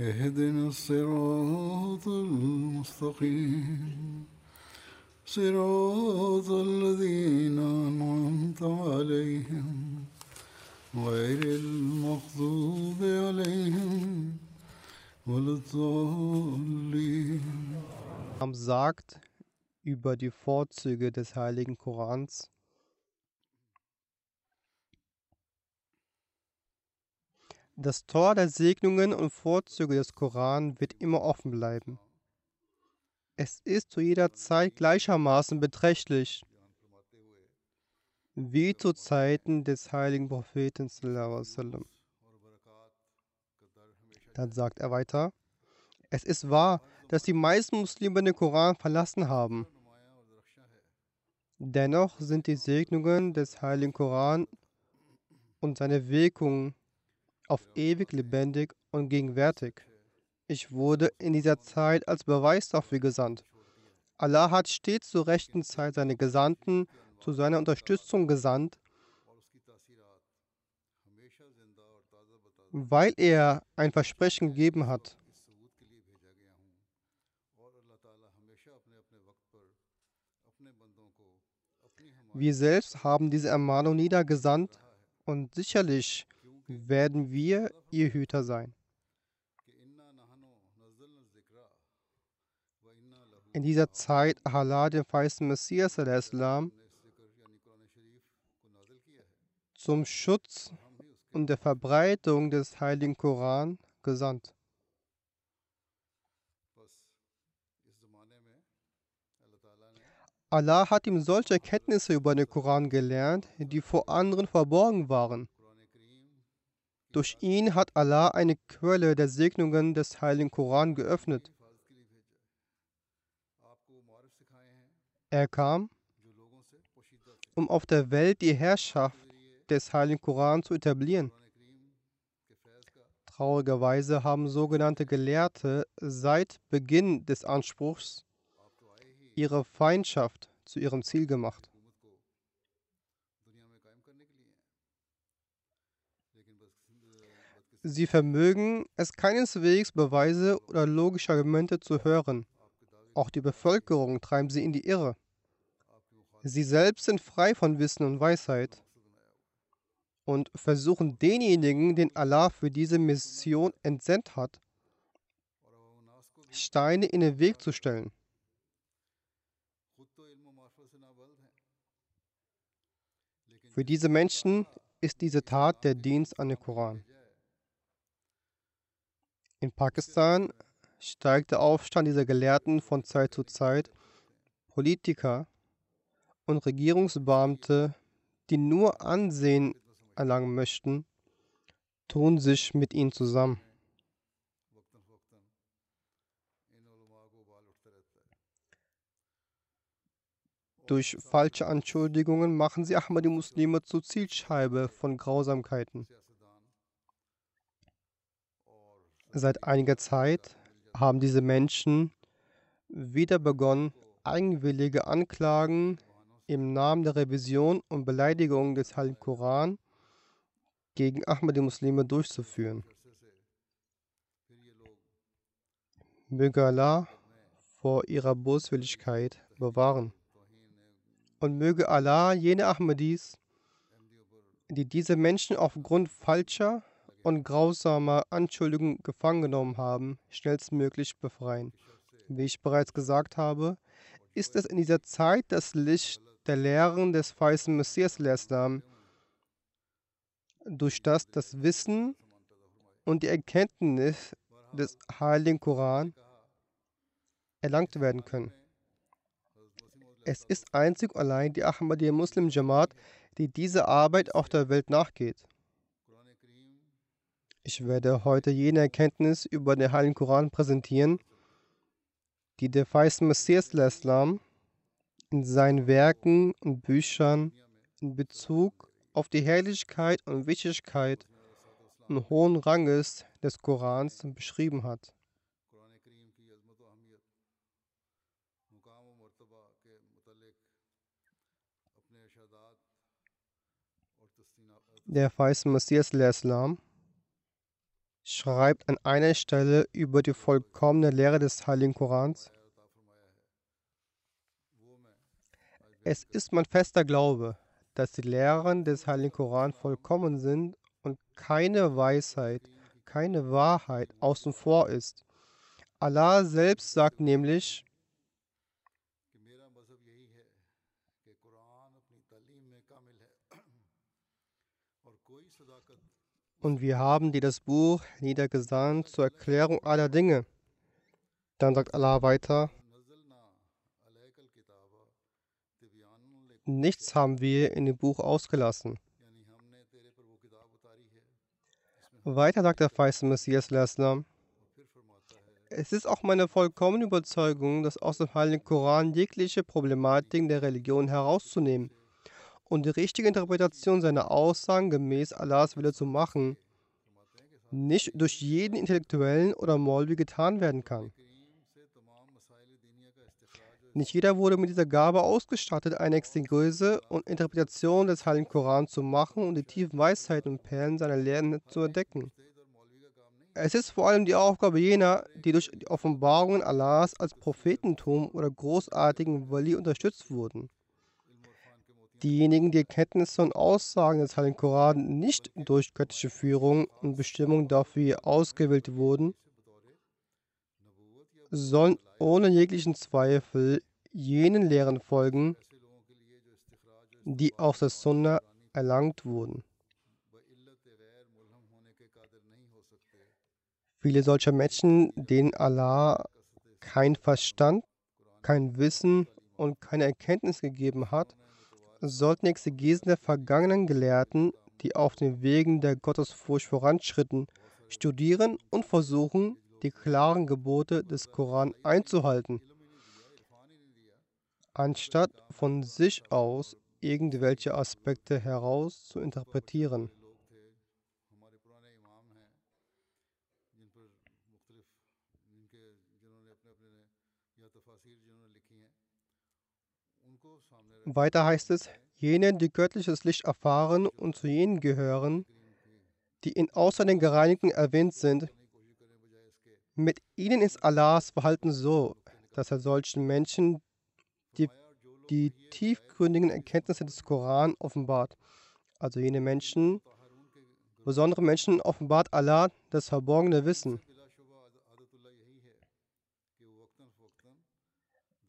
اهدنا الصراط المستقيم صراط الذين أنعمت عليهم غير المغضوب عليهم ولا الضالين sagt über die Vorzüge des heiligen Korans. Das Tor der Segnungen und Vorzüge des Koran wird immer offen bleiben. Es ist zu jeder Zeit gleichermaßen beträchtlich, wie zu Zeiten des heiligen Propheten. Dann sagt er weiter, es ist wahr, dass die meisten Muslime den Koran verlassen haben. Dennoch sind die Segnungen des heiligen Koran und seine Wirkungen auf ewig lebendig und gegenwärtig. Ich wurde in dieser Zeit als Beweis dafür gesandt. Allah hat stets zur rechten Zeit seine Gesandten zu seiner Unterstützung gesandt, weil er ein Versprechen gegeben hat. Wir selbst haben diese Ermahnung niedergesandt und sicherlich werden wir ihr Hüter sein. In dieser Zeit Allah den feisten Messias Islam zum Schutz und der Verbreitung des heiligen Koran gesandt. Allah hat ihm solche Kenntnisse über den Koran gelernt, die vor anderen verborgen waren. Durch ihn hat Allah eine Quelle der Segnungen des heiligen Koran geöffnet. Er kam, um auf der Welt die Herrschaft des heiligen Koran zu etablieren. Traurigerweise haben sogenannte Gelehrte seit Beginn des Anspruchs ihre Feindschaft zu ihrem Ziel gemacht. Sie vermögen es keineswegs Beweise oder logische Argumente zu hören. Auch die Bevölkerung treiben sie in die Irre. Sie selbst sind frei von Wissen und Weisheit und versuchen denjenigen, den Allah für diese Mission entsendet hat, Steine in den Weg zu stellen. Für diese Menschen ist diese Tat der Dienst an den Koran. In Pakistan steigt der Aufstand dieser Gelehrten von Zeit zu Zeit. Politiker und Regierungsbeamte, die nur Ansehen erlangen möchten, tun sich mit ihnen zusammen. Durch falsche Anschuldigungen machen sie Ahmadi-Muslime zur Zielscheibe von Grausamkeiten. Seit einiger Zeit haben diese Menschen wieder begonnen, eigenwillige Anklagen im Namen der Revision und Beleidigung des Heiligen Koran gegen Ahmadi-Muslime durchzuführen. Möge Allah vor ihrer Boswilligkeit bewahren. Und möge Allah jene Ahmadis, die diese Menschen aufgrund falscher und grausamer Anschuldigungen gefangen genommen haben, schnellstmöglich befreien. Wie ich bereits gesagt habe, ist es in dieser Zeit das Licht der Lehren des weißen Messias Islam, durch das das Wissen und die Erkenntnis des Heiligen Koran erlangt werden können. Es ist einzig allein die Ahmadiyya Muslim Jamaat, die diese Arbeit auf der Welt nachgeht. Ich werde heute jene Erkenntnis über den Heiligen Koran präsentieren, die der weiße Messias Islam in seinen Werken und Büchern in Bezug auf die Herrlichkeit und Wichtigkeit und hohen Ranges des Korans beschrieben hat. Der weiße Messias Islam schreibt an einer Stelle über die vollkommene Lehre des Heiligen Korans. Es ist mein fester Glaube, dass die Lehren des Heiligen Koran vollkommen sind und keine Weisheit, keine Wahrheit außen vor ist. Allah selbst sagt nämlich, Und wir haben dir das Buch niedergesandt zur Erklärung aller Dinge. Dann sagt Allah weiter, nichts haben wir in dem Buch ausgelassen. Weiter sagt der weiße Messias Islam, es ist auch meine vollkommene Überzeugung, dass aus dem Heiligen Koran jegliche Problematik der Religion herauszunehmen und die richtige Interpretation seiner Aussagen gemäß Allahs Wille zu machen, nicht durch jeden Intellektuellen oder Molvi getan werden kann. Nicht jeder wurde mit dieser Gabe ausgestattet, eine Exegese und Interpretation des Heiligen Koran zu machen und die tiefen Weisheiten und Perlen seiner Lehren zu entdecken. Es ist vor allem die Aufgabe jener, die durch die Offenbarungen Allahs als Prophetentum oder großartigen Wali unterstützt wurden. Diejenigen, die Erkenntnisse und Aussagen des Heiligen Koran nicht durch göttliche Führung und Bestimmung dafür ausgewählt wurden, sollen ohne jeglichen Zweifel jenen Lehren folgen, die aus der Sunna erlangt wurden. Viele solcher Menschen, denen Allah kein Verstand, kein Wissen und keine Erkenntnis gegeben hat, sollten Exegesen der vergangenen Gelehrten, die auf den Wegen der Gottesfurcht voranschritten, studieren und versuchen, die klaren Gebote des Koran einzuhalten, anstatt von sich aus irgendwelche Aspekte heraus zu interpretieren. Weiter heißt es, jene, die göttliches Licht erfahren und zu jenen gehören, die in außer den Gereinigten erwähnt sind. Mit ihnen ist Allahs Verhalten so, dass er solchen Menschen die, die tiefgründigen Erkenntnisse des Koran offenbart. Also jene Menschen, besondere Menschen offenbart Allah das verborgene Wissen.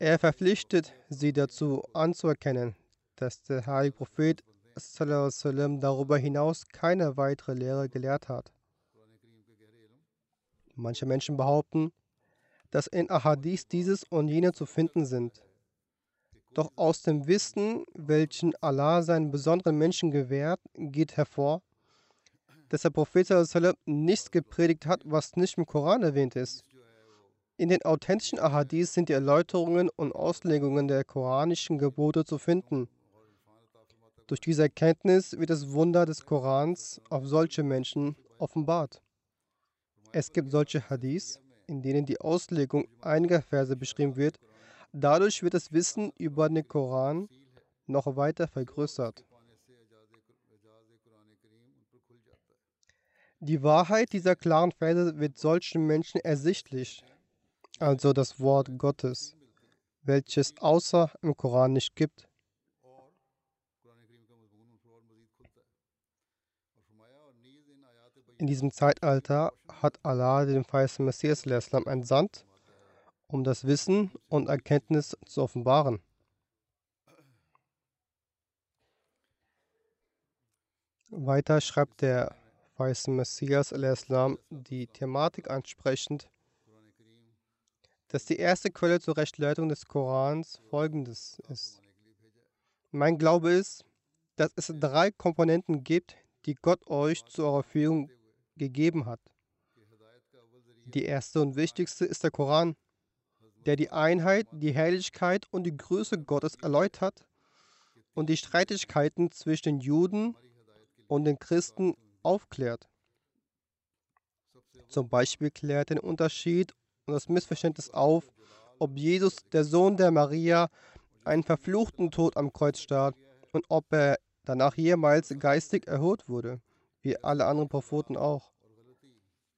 Er verpflichtet sie dazu anzuerkennen, dass der heilige Prophet darüber hinaus keine weitere Lehre gelehrt hat. Manche Menschen behaupten, dass in Ahadith dieses und jene zu finden sind. Doch aus dem Wissen, welchen Allah seinen besonderen Menschen gewährt, geht hervor, dass der Prophet nichts gepredigt hat, was nicht im Koran erwähnt ist. In den authentischen Ahadith sind die Erläuterungen und Auslegungen der koranischen Gebote zu finden. Durch diese Erkenntnis wird das Wunder des Korans auf solche Menschen offenbart. Es gibt solche Hadiths, in denen die Auslegung einiger Verse beschrieben wird. Dadurch wird das Wissen über den Koran noch weiter vergrößert. Die Wahrheit dieser klaren Verse wird solchen Menschen ersichtlich, also das Wort Gottes, welches außer im Koran nicht gibt. In diesem Zeitalter hat Allah den weißen Messias al-Islam entsandt, um das Wissen und Erkenntnis zu offenbaren. Weiter schreibt der weiße Messias al-Islam die Thematik ansprechend, dass die erste Quelle zur Rechtleitung des Korans folgendes ist. Mein Glaube ist, dass es drei Komponenten gibt, die Gott euch zu eurer gegeben hat. Die erste und wichtigste ist der Koran, der die Einheit, die Herrlichkeit und die Größe Gottes erläutert und die Streitigkeiten zwischen den Juden und den Christen aufklärt. Zum Beispiel klärt den Unterschied das Missverständnis auf, ob Jesus, der Sohn der Maria, einen verfluchten Tod am Kreuz starb und ob er danach jemals geistig erhöht wurde, wie alle anderen Propheten auch.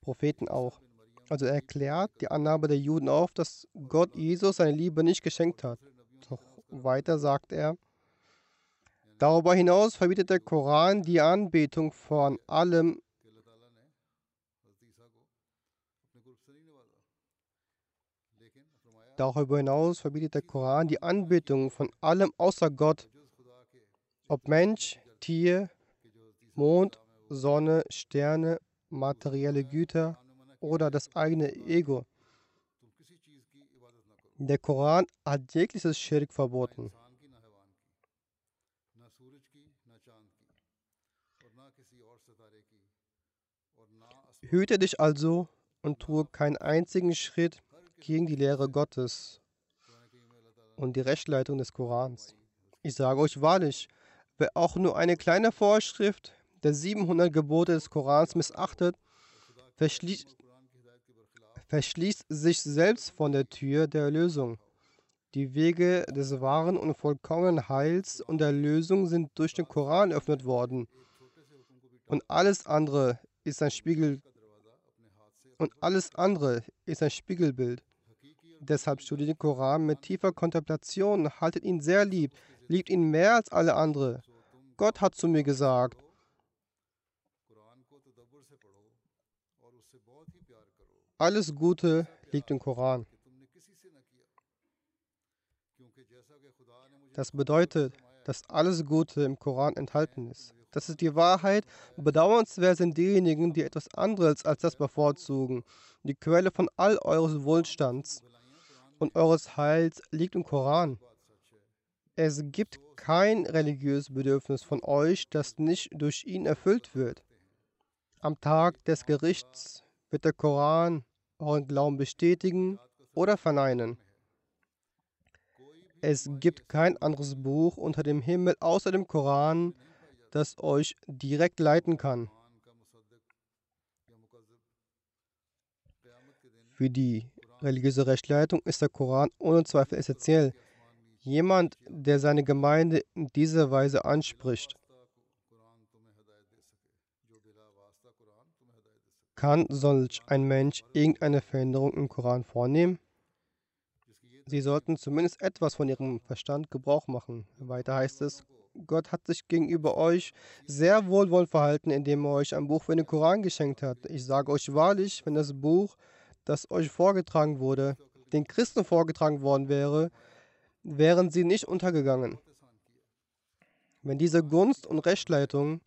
Propheten auch. Also er erklärt die Annahme der Juden auf, dass Gott Jesus seine Liebe nicht geschenkt hat. Doch weiter sagt er, darüber hinaus verbietet der Koran die Anbetung von allem, Darüber hinaus verbietet der Koran die Anbetung von allem außer Gott, ob Mensch, Tier, Mond, Sonne, Sterne, materielle Güter oder das eigene Ego. Der Koran hat jegliches Schirk verboten. Hüte dich also und tue keinen einzigen Schritt gegen die Lehre Gottes und die Rechtleitung des Korans. Ich sage euch wahrlich, wer auch nur eine kleine Vorschrift der 700 Gebote des Korans missachtet, verschließt, verschließt sich selbst von der Tür der Erlösung. Die Wege des wahren und vollkommenen Heils und der Erlösung sind durch den Koran eröffnet worden. Und alles andere ist ein Spiegel und alles andere ist ein Spiegelbild. Deshalb studiert den Koran mit tiefer Kontemplation, haltet ihn sehr lieb, liebt ihn mehr als alle andere. Gott hat zu mir gesagt, alles Gute liegt im Koran. Das bedeutet, dass alles Gute im Koran enthalten ist. Das ist die Wahrheit. Bedauernswert sind diejenigen, die etwas anderes als das bevorzugen. Die Quelle von all eures Wohlstands und eures Heils liegt im Koran. Es gibt kein religiöses Bedürfnis von euch, das nicht durch ihn erfüllt wird. Am Tag des Gerichts wird der Koran euren Glauben bestätigen oder verneinen. Es gibt kein anderes Buch unter dem Himmel außer dem Koran, das euch direkt leiten kann. Für die religiöse Rechtleitung ist der Koran ohne Zweifel essentiell. Jemand, der seine Gemeinde in dieser Weise anspricht, kann solch ein Mensch irgendeine Veränderung im Koran vornehmen? Sie sollten zumindest etwas von ihrem Verstand Gebrauch machen. Weiter heißt es, Gott hat sich gegenüber euch sehr wohlwollend verhalten, indem er euch ein Buch für den Koran geschenkt hat. Ich sage euch wahrlich, wenn das Buch das euch vorgetragen wurde, den Christen vorgetragen worden wäre, wären sie nicht untergegangen. Wenn diese Gunst und Rechtleitung,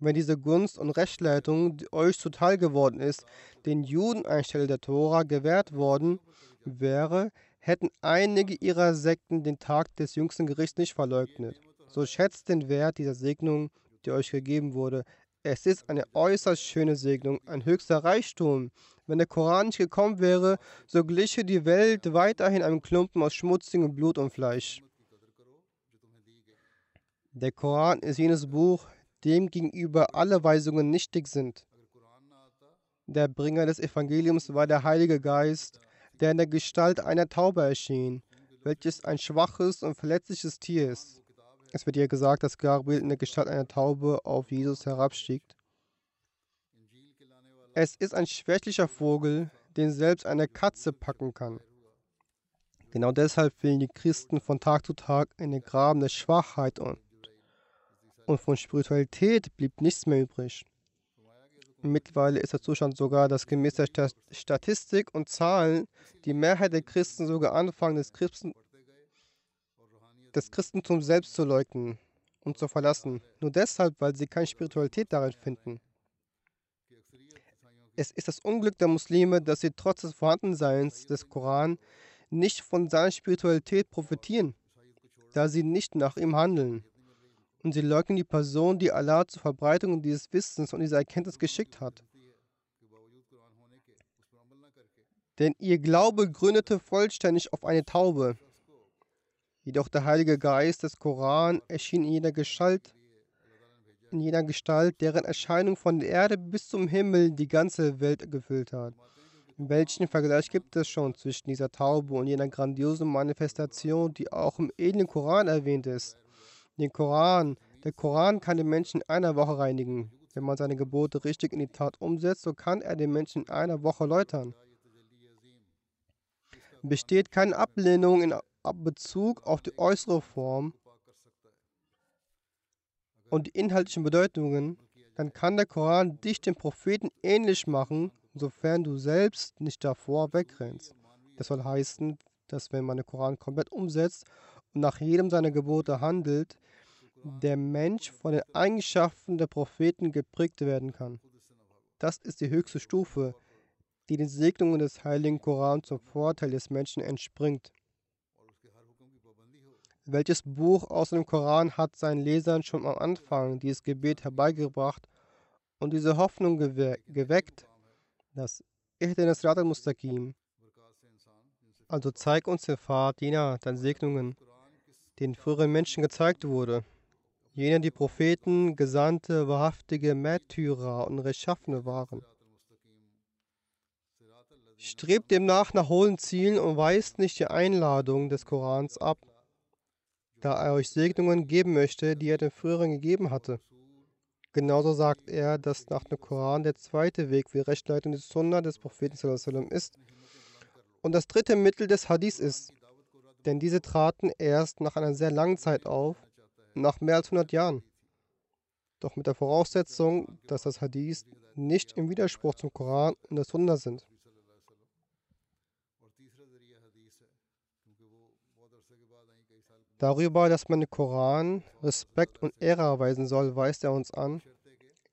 wenn diese Gunst und Rechtleitung, euch zuteil geworden ist, den Juden anstelle der Tora gewährt worden wäre, hätten einige ihrer Sekten den Tag des jüngsten Gerichts nicht verleugnet. So schätzt den Wert dieser Segnung, die euch gegeben wurde. Es ist eine äußerst schöne Segnung, ein höchster Reichtum, wenn der Koran nicht gekommen wäre, so gliche die Welt weiterhin einem Klumpen aus schmutzigem Blut und Fleisch. Der Koran ist jenes Buch, dem gegenüber alle Weisungen nichtig sind. Der Bringer des Evangeliums war der Heilige Geist, der in der Gestalt einer Taube erschien, welches ein schwaches und verletzliches Tier ist. Es wird hier gesagt, dass Gabriel in der Gestalt einer Taube auf Jesus herabstieg. Es ist ein schwächlicher Vogel, den selbst eine Katze packen kann. Genau deshalb fielen die Christen von Tag zu Tag in den Graben der Schwachheit und, und von Spiritualität blieb nichts mehr übrig. Mittlerweile ist der Zustand sogar, dass gemäß der Statistik und Zahlen die Mehrheit der Christen sogar anfangen, des, Christen, des Christentums selbst zu leugnen und zu verlassen. Nur deshalb, weil sie keine Spiritualität darin finden. Es ist das Unglück der Muslime, dass sie trotz des Vorhandenseins des Koran nicht von seiner Spiritualität profitieren, da sie nicht nach ihm handeln und sie leugnen die Person, die Allah zur Verbreitung dieses Wissens und dieser Erkenntnis geschickt hat. Denn ihr Glaube gründete vollständig auf eine Taube. Jedoch der Heilige Geist des Koran erschien in jeder Gestalt, in jener Gestalt, deren Erscheinung von der Erde bis zum Himmel die ganze Welt gefüllt hat. Welchen Vergleich gibt es schon zwischen dieser Taube und jener grandiosen Manifestation, die auch im edlen Koran erwähnt ist? den Koran. Der Koran kann den Menschen in einer Woche reinigen. Wenn man seine Gebote richtig in die Tat umsetzt, so kann er den Menschen in einer Woche läutern. Besteht keine Ablehnung in Bezug auf die äußere Form und die inhaltlichen Bedeutungen, dann kann der Koran dich dem Propheten ähnlich machen, sofern du selbst nicht davor wegrennst. Das soll heißen, dass wenn man den Koran komplett umsetzt und nach jedem seiner Gebote handelt, der Mensch von den Eigenschaften der Propheten geprägt werden kann. Das ist die höchste Stufe, die den Segnungen des heiligen Koran zum Vorteil des Menschen entspringt. Welches Buch aus dem Koran hat seinen Lesern schon am Anfang dieses Gebet herbeigebracht und diese Hoffnung gewe geweckt, dass Ihdenes Radat Mustaqim, also zeig uns den Pfad jener deinen Segnungen, den früheren Menschen gezeigt wurde. Jene die Propheten, Gesandte, wahrhaftige Märtyrer und Rechtschaffene waren. Strebt demnach nach hohen Zielen und weist nicht die Einladung des Korans ab, da er euch Segnungen geben möchte, die er den früheren gegeben hatte. Genauso sagt er, dass nach dem Koran der zweite Weg für Rechtleitung des Sunnah des Propheten ist und das dritte Mittel des Hadith ist, denn diese traten erst nach einer sehr langen Zeit auf nach mehr als 100 Jahren. Doch mit der Voraussetzung, dass das Hadith nicht im Widerspruch zum Koran und der Sunna sind. Darüber, dass man den Koran Respekt und Ehre erweisen soll, weist er uns an.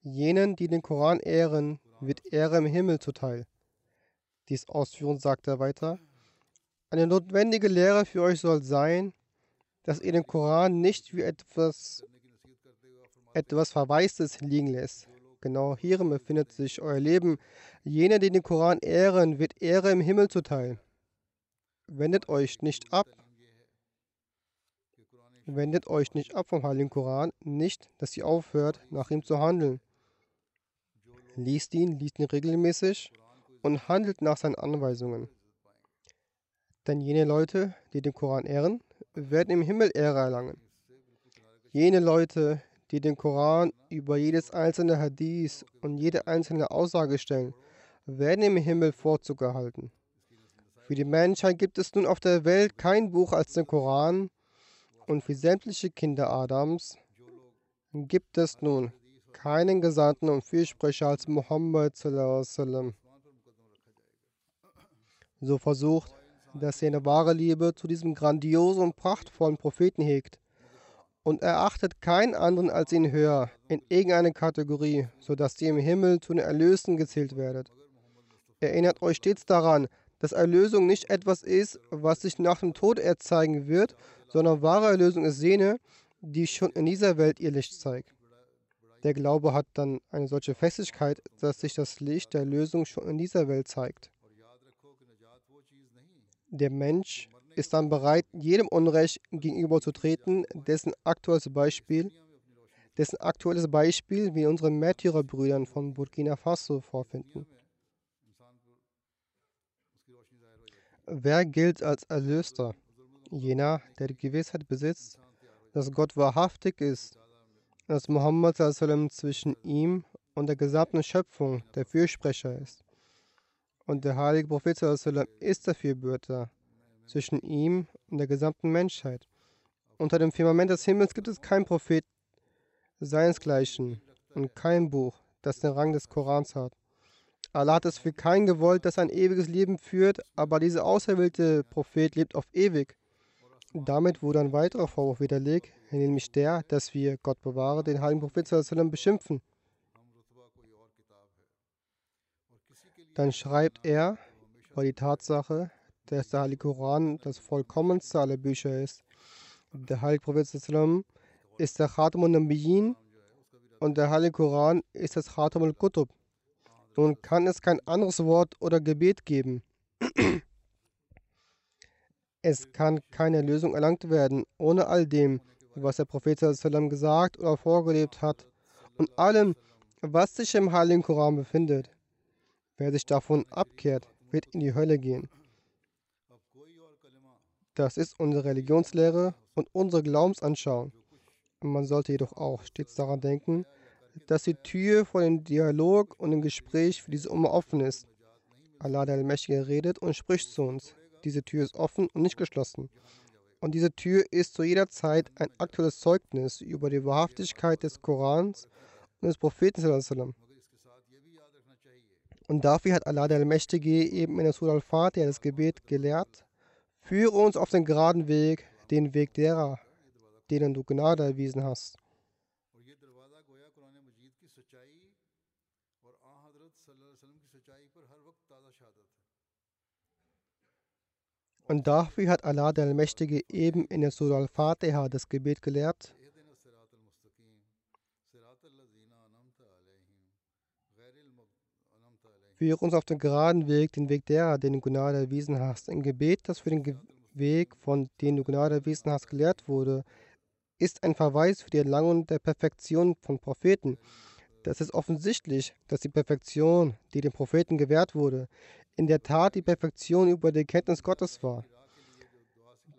Jenen, die den Koran ehren, wird Ehre im Himmel zuteil. Dies ausführend sagt er weiter. Eine notwendige Lehre für euch soll sein, dass ihr den Koran nicht wie etwas, etwas Verwaistes liegen lässt. Genau hierin befindet sich euer Leben. Jene, die den Koran ehren, wird Ehre im Himmel zuteil. Wendet euch nicht ab. Wendet euch nicht ab vom Heiligen Koran, nicht, dass ihr aufhört, nach ihm zu handeln. Liest ihn, liest ihn regelmäßig und handelt nach seinen Anweisungen. Denn jene Leute, die den Koran ehren, werden im Himmel Ehre erlangen. Jene Leute, die den Koran über jedes einzelne Hadith und jede einzelne Aussage stellen, werden im Himmel Vorzug erhalten. Für die Menschheit gibt es nun auf der Welt kein Buch als den Koran und für sämtliche Kinder Adams gibt es nun keinen Gesandten und Fürsprecher als Muhammad. So versucht dass er eine wahre Liebe zu diesem grandiosen und prachtvollen Propheten hegt und erachtet keinen anderen als ihn höher in irgendeiner Kategorie, sodass ihr im Himmel zu den Erlösten gezählt werdet. Erinnert euch stets daran, dass Erlösung nicht etwas ist, was sich nach dem Tod erzeigen wird, sondern wahre Erlösung ist jene, die schon in dieser Welt ihr Licht zeigt. Der Glaube hat dann eine solche Festigkeit, dass sich das Licht der Erlösung schon in dieser Welt zeigt. Der Mensch ist dann bereit, jedem Unrecht gegenüberzutreten, dessen aktuelles Beispiel, dessen aktuelles Beispiel wir unseren Märtyrerbrüdern von Burkina Faso vorfinden. Wer gilt als Erlöster? Jener, der die Gewissheit besitzt, dass Gott wahrhaftig ist, dass Muhammad zwischen ihm und der gesamten Schöpfung der Fürsprecher ist. Und der heilige Prophet ist der Fürbürter zwischen ihm und der gesamten Menschheit. Unter dem Firmament des Himmels gibt es keinen Prophet seinesgleichen und kein Buch, das den Rang des Korans hat. Allah hat es für keinen gewollt, dass er ein ewiges Leben führt, aber dieser auserwählte Prophet lebt auf ewig. Damit wurde ein weiterer Vorwurf widerlegt, nämlich der, dass wir, Gott bewahre, den heiligen Prophet beschimpfen. Dann schreibt er über die Tatsache, dass der Heilige Koran das vollkommenste aller Bücher ist. Der Heilige Prophet ist der Khatam al-Nabiyin und der Heilige Koran ist das Khatam al-Qutub. Nun kann es kein anderes Wort oder Gebet geben. Es kann keine Lösung erlangt werden, ohne all dem, was der Prophet gesagt oder vorgelebt hat und allem, was sich im Heiligen Koran befindet. Wer sich davon abkehrt, wird in die Hölle gehen. Das ist unsere Religionslehre und unsere Glaubensanschauung. Man sollte jedoch auch stets daran denken, dass die Tür vor dem Dialog und dem Gespräch für diese Umma offen ist. Allah der Allmächtige redet und spricht zu uns. Diese Tür ist offen und nicht geschlossen. Und diese Tür ist zu jeder Zeit ein aktuelles Zeugnis über die Wahrhaftigkeit des Korans und des Propheten. Und dafür hat Allah der Allmächtige eben in der Surah Al-Fatiha das Gebet gelehrt, Führe uns auf den geraden Weg, den Weg derer, denen du Gnade erwiesen hast. Und dafür hat Allah der Allmächtige eben in der Surah Al-Fatiha das Gebet gelehrt. Führe uns auf den geraden Weg, den Weg derer, den du Gnade erwiesen hast. Ein Gebet, das für den Ge Weg, von dem du Gnade erwiesen hast, gelehrt wurde, ist ein Verweis für die Erlangung der Perfektion von Propheten. Das ist offensichtlich, dass die Perfektion, die den Propheten gewährt wurde, in der Tat die Perfektion über die Kenntnis Gottes war.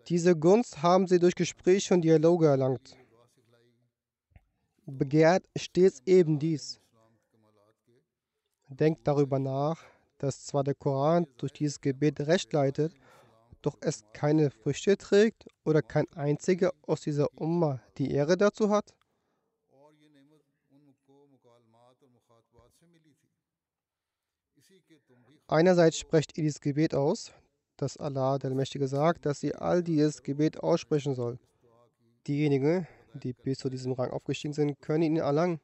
Diese Gunst haben sie durch Gespräche und Dialoge erlangt. Begehrt stets eben dies. Denkt darüber nach, dass zwar der Koran durch dieses Gebet recht leitet, doch es keine Früchte trägt oder kein einziger aus dieser Umma die Ehre dazu hat? Einerseits sprecht ihr dieses Gebet aus, dass Allah, der Mächtige, sagt, dass sie all dieses Gebet aussprechen soll. Diejenigen, die bis zu diesem Rang aufgestiegen sind, können ihn erlangen.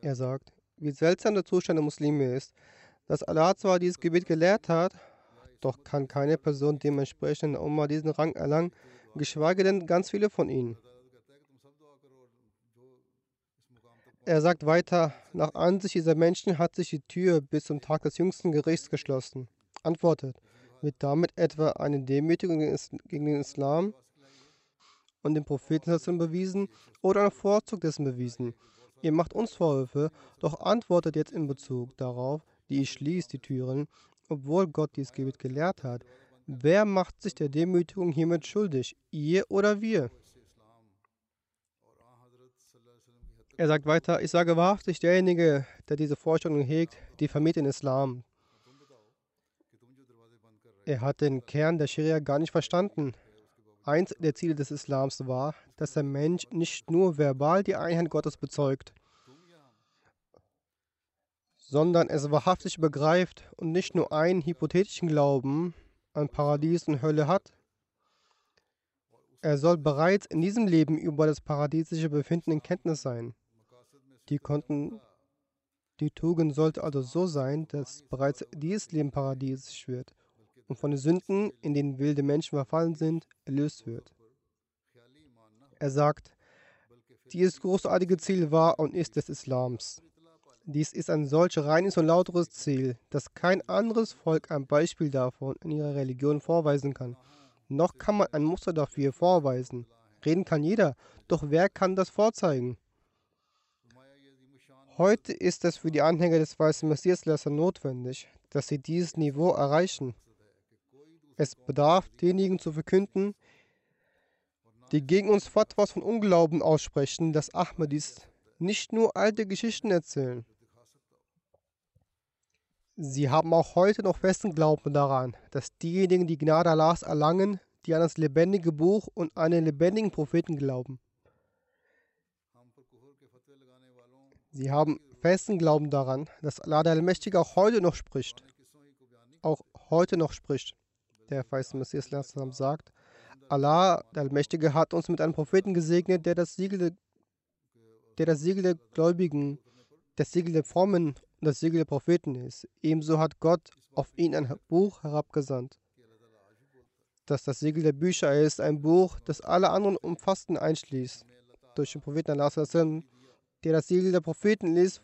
Er sagt, wie seltsam der Zustand der Muslime ist, dass Allah zwar dieses Gebet gelehrt hat, doch kann keine Person dementsprechend Umma diesen Rang erlangen, geschweige denn ganz viele von ihnen. Er sagt weiter, nach Ansicht dieser Menschen hat sich die Tür bis zum Tag des jüngsten Gerichts geschlossen. Antwortet, wird damit etwa eine Demütigung gegen den Islam und den Propheten bewiesen oder ein Vorzug dessen bewiesen? Ihr macht uns Vorwürfe, doch antwortet jetzt in Bezug darauf, die ich schließt die Türen, obwohl Gott dies Gebet gelehrt hat. Wer macht sich der Demütigung hiermit schuldig, ihr oder wir? Er sagt weiter, ich sage wahrhaftig, derjenige, der diese Vorstellung hegt, die vermied den Islam. Er hat den Kern der Scharia gar nicht verstanden. Eins der Ziele des Islams war, dass der Mensch nicht nur verbal die Einheit Gottes bezeugt, sondern es wahrhaftig begreift und nicht nur einen hypothetischen Glauben an Paradies und Hölle hat. Er soll bereits in diesem Leben über das paradiesische Befinden in Kenntnis sein. Die, konnten, die Tugend sollte also so sein, dass bereits dieses Leben paradiesisch wird und von den Sünden, in denen wilde Menschen verfallen sind, erlöst wird. Er sagt, dieses großartige Ziel war und ist des Islams. Dies ist ein solch reines und lauteres Ziel, dass kein anderes Volk ein Beispiel davon in ihrer Religion vorweisen kann. Noch kann man ein Muster dafür vorweisen. Reden kann jeder, doch wer kann das vorzeigen? Heute ist es für die Anhänger des weißen Messias notwendig, dass sie dieses Niveau erreichen. Es bedarf denjenigen zu verkünden, die gegen uns Fatwas von Unglauben aussprechen, dass Ahmadis nicht nur alte Geschichten erzählen. Sie haben auch heute noch festen Glauben daran, dass diejenigen die Gnade Allahs erlangen, die an das lebendige Buch und an den lebendigen Propheten glauben. Sie haben festen Glauben daran, dass Allah der Allmächtige auch heute noch spricht. Auch heute noch spricht. Der feiste Messias sagt, Allah, der Allmächtige, hat uns mit einem Propheten gesegnet, der das Siegel der, der, das Siegel der Gläubigen, das Siegel der Frommen und das Siegel der Propheten ist. Ebenso hat Gott auf ihn ein Buch herabgesandt, das das Siegel der Bücher ist, ein Buch, das alle anderen Umfassten einschließt. Durch den Propheten Allah, der das Siegel der Propheten ließ,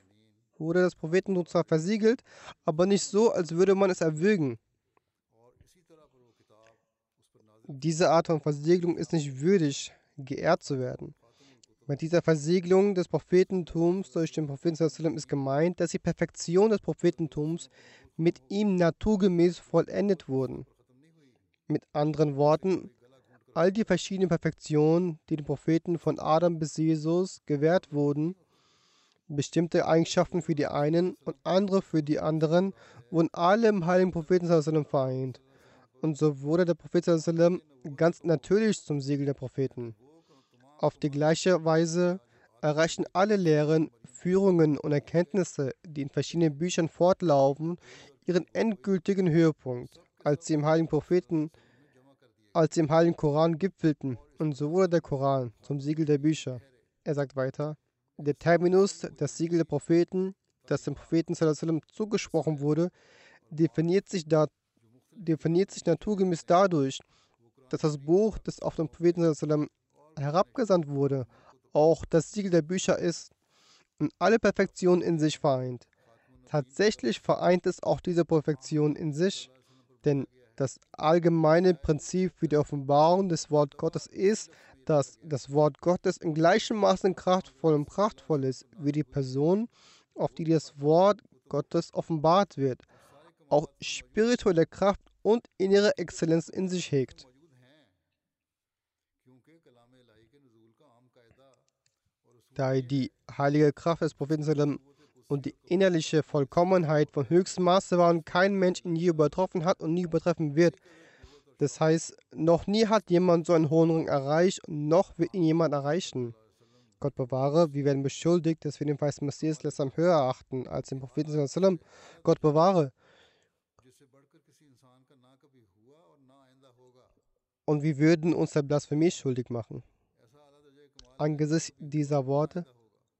wurde das Prophetentum zwar versiegelt, aber nicht so, als würde man es erwürgen. Diese Art von Versiegelung ist nicht würdig, geehrt zu werden. Mit dieser Versiegelung des Prophetentums durch den Propheten ist gemeint, dass die Perfektion des Prophetentums mit ihm naturgemäß vollendet wurden. Mit anderen Worten, all die verschiedenen Perfektionen, die den Propheten von Adam bis Jesus gewährt wurden, bestimmte Eigenschaften für die einen und andere für die anderen, wurden alle im heiligen Propheten vereint. Und so wurde der Prophet ganz natürlich zum Siegel der Propheten. Auf die gleiche Weise erreichen alle Lehren, Führungen und Erkenntnisse, die in verschiedenen Büchern fortlaufen, ihren endgültigen Höhepunkt, als sie im heiligen Propheten, als sie im heiligen Koran gipfelten. Und so wurde der Koran zum Siegel der Bücher. Er sagt weiter, der Terminus, das Siegel der Propheten, das dem Propheten zugesprochen wurde, definiert sich, da, definiert sich naturgemäß dadurch, dass das Buch, das auf den Propheten herabgesandt wurde, auch das Siegel der Bücher ist und alle Perfektionen in sich vereint. Tatsächlich vereint es auch diese Perfektion in sich, denn das allgemeine Prinzip für die Offenbarung des Wort Gottes ist, dass das Wort Gottes in gleichem Maße kraftvoll und prachtvoll ist, wie die Person, auf die das Wort Gottes offenbart wird, auch spirituelle Kraft und innere Exzellenz in sich hegt. Da die heilige Kraft des Propheten und die innerliche Vollkommenheit von höchstem Maße war und kein Mensch ihn je übertroffen hat und nie übertreffen wird, das heißt, noch nie hat jemand so einen hohen Rang erreicht noch wird ihn jemand erreichen. Gott bewahre, wir werden beschuldigt, dass wir den weißen Messias am höher achten als den Propheten. Gott bewahre. Und wir würden uns der Blasphemie schuldig machen. Angesichts dieser Worte,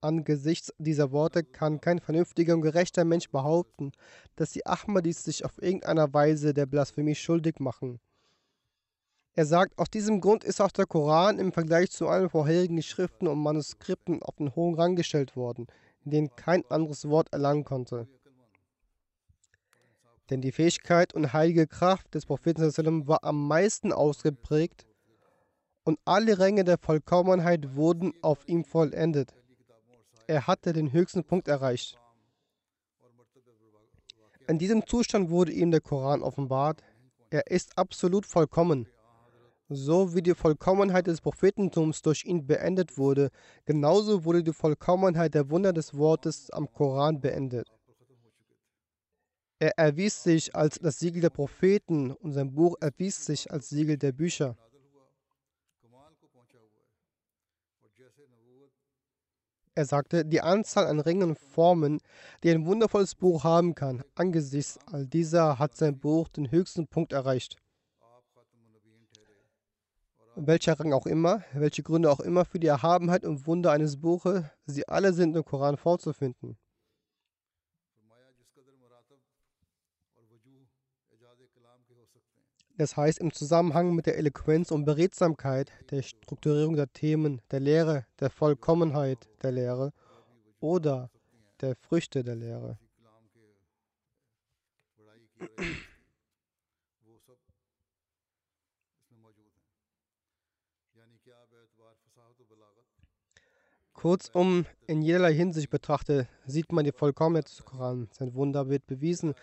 angesichts dieser Worte kann kein vernünftiger und gerechter Mensch behaupten, dass die Ahmadis sich auf irgendeiner Weise der Blasphemie schuldig machen. Er sagt, aus diesem Grund ist auch der Koran im Vergleich zu allen vorherigen Schriften und Manuskripten auf den hohen Rang gestellt worden, in den kein anderes Wort erlangen konnte. Denn die Fähigkeit und heilige Kraft des Propheten war am meisten ausgeprägt und alle Ränge der Vollkommenheit wurden auf ihm vollendet. Er hatte den höchsten Punkt erreicht. In diesem Zustand wurde ihm der Koran offenbart. Er ist absolut vollkommen. So wie die Vollkommenheit des Prophetentums durch ihn beendet wurde, genauso wurde die Vollkommenheit der Wunder des Wortes am Koran beendet. Er erwies sich als das Siegel der Propheten und sein Buch erwies sich als Siegel der Bücher. Er sagte, die Anzahl an Ringen und Formen, die ein wundervolles Buch haben kann, angesichts all dieser hat sein Buch den höchsten Punkt erreicht welcher Rang auch immer, welche Gründe auch immer für die Erhabenheit und Wunder eines Buches, sie alle sind im Koran vorzufinden. Das heißt, im Zusammenhang mit der Eloquenz und Beredsamkeit, der Strukturierung der Themen, der Lehre, der Vollkommenheit der Lehre oder der Früchte der Lehre. Kurzum, in jederlei Hinsicht betrachtet, sieht man die Vollkommenheit des Koran. Sein Wunder wird bewiesen.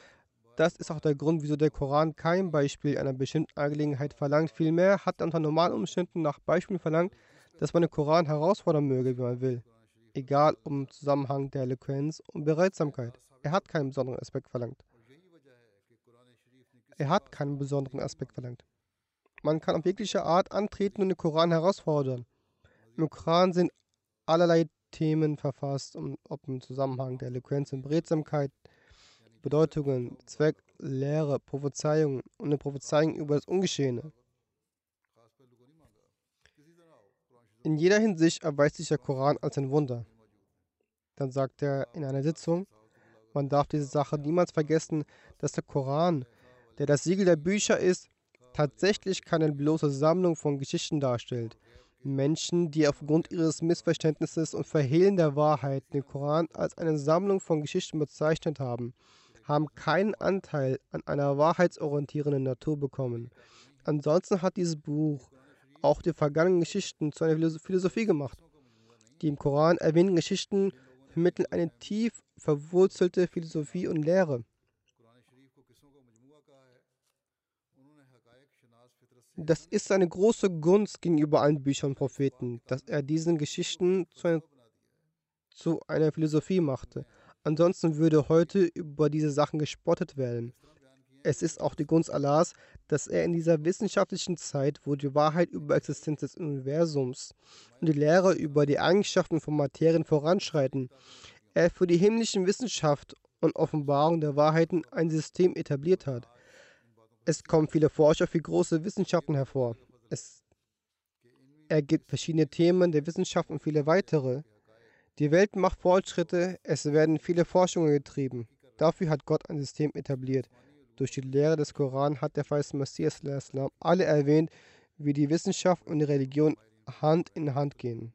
Das ist auch der Grund, wieso der Koran kein Beispiel einer bestimmten Angelegenheit verlangt. Vielmehr hat er unter normalen Umständen nach Beispielen verlangt, dass man den Koran herausfordern möge, wie man will. Egal um Zusammenhang der Eloquenz und Beredsamkeit. Er hat keinen besonderen Aspekt verlangt. Er hat keinen besonderen Aspekt verlangt. Man kann auf jegliche Art antreten und den Koran herausfordern. Im Koran sind allerlei Themen verfasst, um, ob im Zusammenhang der Eloquenz und Beredsamkeit, Bedeutungen, Zweck, Lehre, Prophezeiung und eine Prophezeiung über das Ungeschehene. In jeder Hinsicht erweist sich der Koran als ein Wunder. Dann sagt er in einer Sitzung, man darf diese Sache niemals vergessen, dass der Koran, der das Siegel der Bücher ist, tatsächlich keine bloße Sammlung von Geschichten darstellt. Menschen, die aufgrund ihres Missverständnisses und Verhehlen der Wahrheit den Koran als eine Sammlung von Geschichten bezeichnet haben, haben keinen Anteil an einer wahrheitsorientierenden Natur bekommen. Ansonsten hat dieses Buch auch die vergangenen Geschichten zu einer Philosophie gemacht. Die im Koran erwähnten Geschichten vermitteln eine tief verwurzelte Philosophie und Lehre. Das ist eine große Gunst gegenüber allen Büchern und Propheten, dass er diesen Geschichten zu, ein, zu einer Philosophie machte. Ansonsten würde heute über diese Sachen gespottet werden. Es ist auch die Gunst Allahs, dass er in dieser wissenschaftlichen Zeit, wo die Wahrheit über Existenz des Universums und die Lehre über die Eigenschaften von Materien voranschreiten, er für die himmlischen Wissenschaft und Offenbarung der Wahrheiten ein System etabliert hat. Es kommen viele Forscher für große Wissenschaften hervor. Es ergibt verschiedene Themen der Wissenschaft und viele weitere. Die Welt macht Fortschritte, es werden viele Forschungen getrieben. Dafür hat Gott ein System etabliert. Durch die Lehre des Koran hat der verheißene Messias alle erwähnt, wie die Wissenschaft und die Religion Hand in Hand gehen.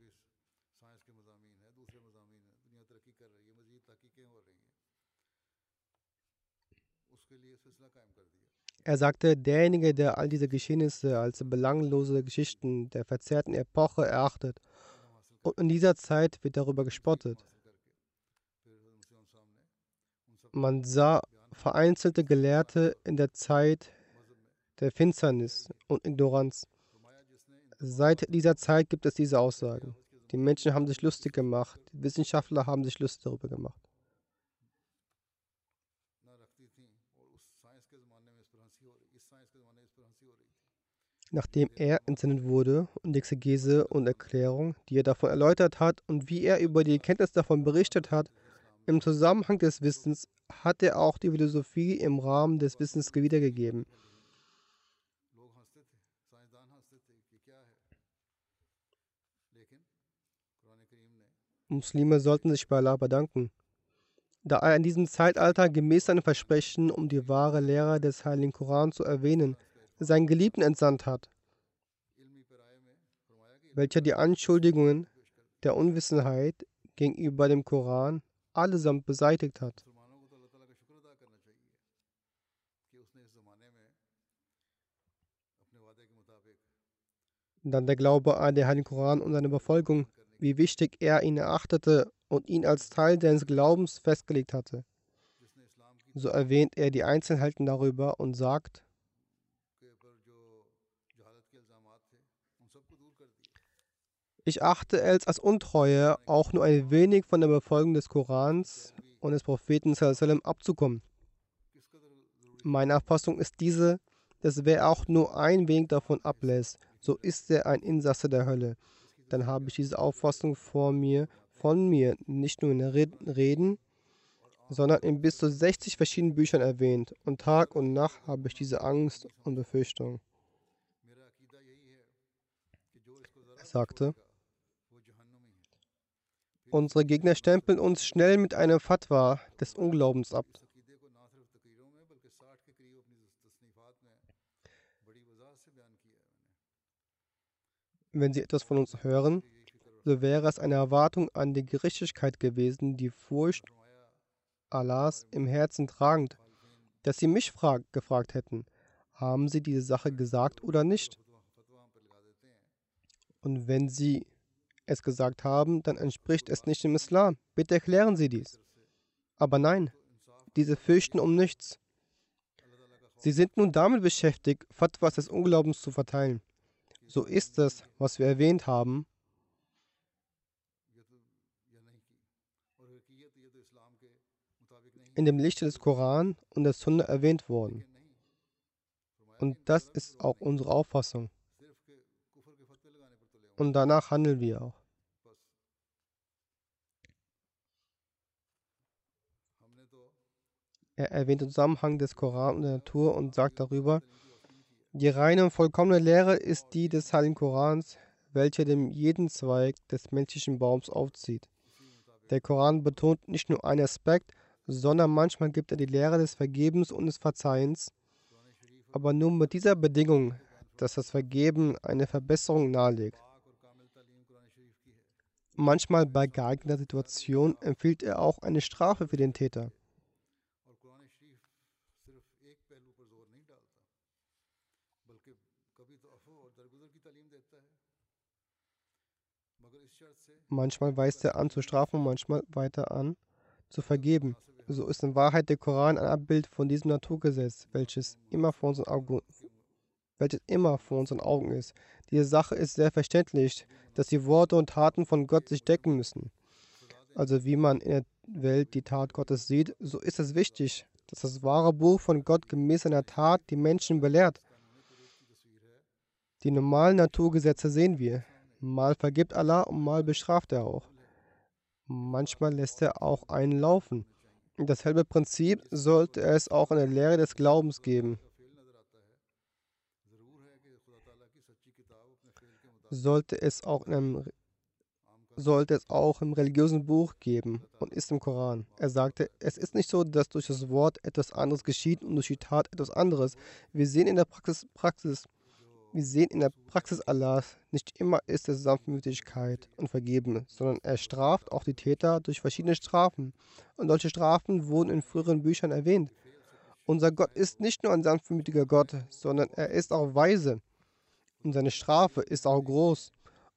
Er sagte, derjenige, der all diese Geschehnisse als belanglose Geschichten der verzerrten Epoche erachtet, und in dieser Zeit wird darüber gespottet. Man sah vereinzelte Gelehrte in der Zeit der Finsternis und Ignoranz. Seit dieser Zeit gibt es diese Aussagen. Die Menschen haben sich lustig gemacht, die Wissenschaftler haben sich lustig darüber gemacht. Nachdem er entsendet wurde und die Exegese und Erklärung, die er davon erläutert hat und wie er über die Erkenntnis davon berichtet hat, im Zusammenhang des Wissens hat er auch die Philosophie im Rahmen des Wissens wiedergegeben. Muslime sollten sich bei Allah bedanken, da er in diesem Zeitalter gemäß seinem Versprechen, um die wahre Lehre des Heiligen Koran zu erwähnen, seinen Geliebten entsandt hat, welcher die Anschuldigungen der Unwissenheit gegenüber dem Koran allesamt beseitigt hat. Dann der Glaube an den Heiligen Koran und seine Befolgung, wie wichtig er ihn erachtete und ihn als Teil seines Glaubens festgelegt hatte. So erwähnt er die Einzelheiten darüber und sagt, Ich achte es als Untreue, auch nur ein wenig von der Befolgung des Korans und des Propheten abzukommen. Meine Auffassung ist diese, dass wer auch nur ein wenig davon ablässt, so ist er ein Insasse der Hölle. Dann habe ich diese Auffassung vor mir, von mir nicht nur in Reden, sondern in bis zu 60 verschiedenen Büchern erwähnt. Und Tag und Nacht habe ich diese Angst und Befürchtung. Er sagte, Unsere Gegner stempeln uns schnell mit einem Fatwa des Unglaubens ab. Wenn sie etwas von uns hören, so wäre es eine Erwartung an die Gerechtigkeit gewesen, die Furcht Allahs im Herzen tragend, dass sie mich gefragt hätten, haben sie diese Sache gesagt oder nicht? Und wenn sie es gesagt haben, dann entspricht es nicht dem Islam. Bitte erklären Sie dies. Aber nein, diese fürchten um nichts. Sie sind nun damit beschäftigt, Fatwas des Unglaubens zu verteilen. So ist es, was wir erwähnt haben. in dem Lichte des Koran und der Sunna erwähnt worden. Und das ist auch unsere Auffassung und danach handeln wir auch. Er erwähnt den Zusammenhang des Koran und der Natur und sagt darüber, die reine und vollkommene Lehre ist die des Heiligen Korans, welche dem jeden Zweig des menschlichen Baums aufzieht. Der Koran betont nicht nur einen Aspekt, sondern manchmal gibt er die Lehre des Vergebens und des Verzeihens, aber nur mit dieser Bedingung, dass das Vergeben eine Verbesserung nahelegt. Manchmal bei geeigneter Situation empfiehlt er auch eine Strafe für den Täter. Manchmal weist er an zu strafen manchmal weiter an zu vergeben. So ist in Wahrheit der Koran ein Abbild von diesem Naturgesetz, welches immer vor unseren Augen, welches immer vor unseren Augen ist. Diese Sache ist sehr verständlich, dass die Worte und Taten von Gott sich decken müssen. Also wie man in der Welt die Tat Gottes sieht, so ist es wichtig, dass das wahre Buch von Gott gemäß seiner Tat die Menschen belehrt. Die normalen Naturgesetze sehen wir. Mal vergibt Allah und mal bestraft er auch. Manchmal lässt er auch einen laufen. Dasselbe Prinzip sollte es auch in der Lehre des Glaubens geben. Sollte es auch in einem sollte es auch im religiösen Buch geben und ist im Koran. Er sagte, es ist nicht so, dass durch das Wort etwas anderes geschieht und durch die Tat etwas anderes. Wir sehen in der Praxis, Praxis wir sehen in der Praxis Allahs, nicht immer ist es Sanftmütigkeit und Vergeben, sondern er straft auch die Täter durch verschiedene Strafen. Und solche Strafen wurden in früheren Büchern erwähnt. Unser Gott ist nicht nur ein sanftmütiger Gott, sondern er ist auch weise. Und seine Strafe ist auch groß.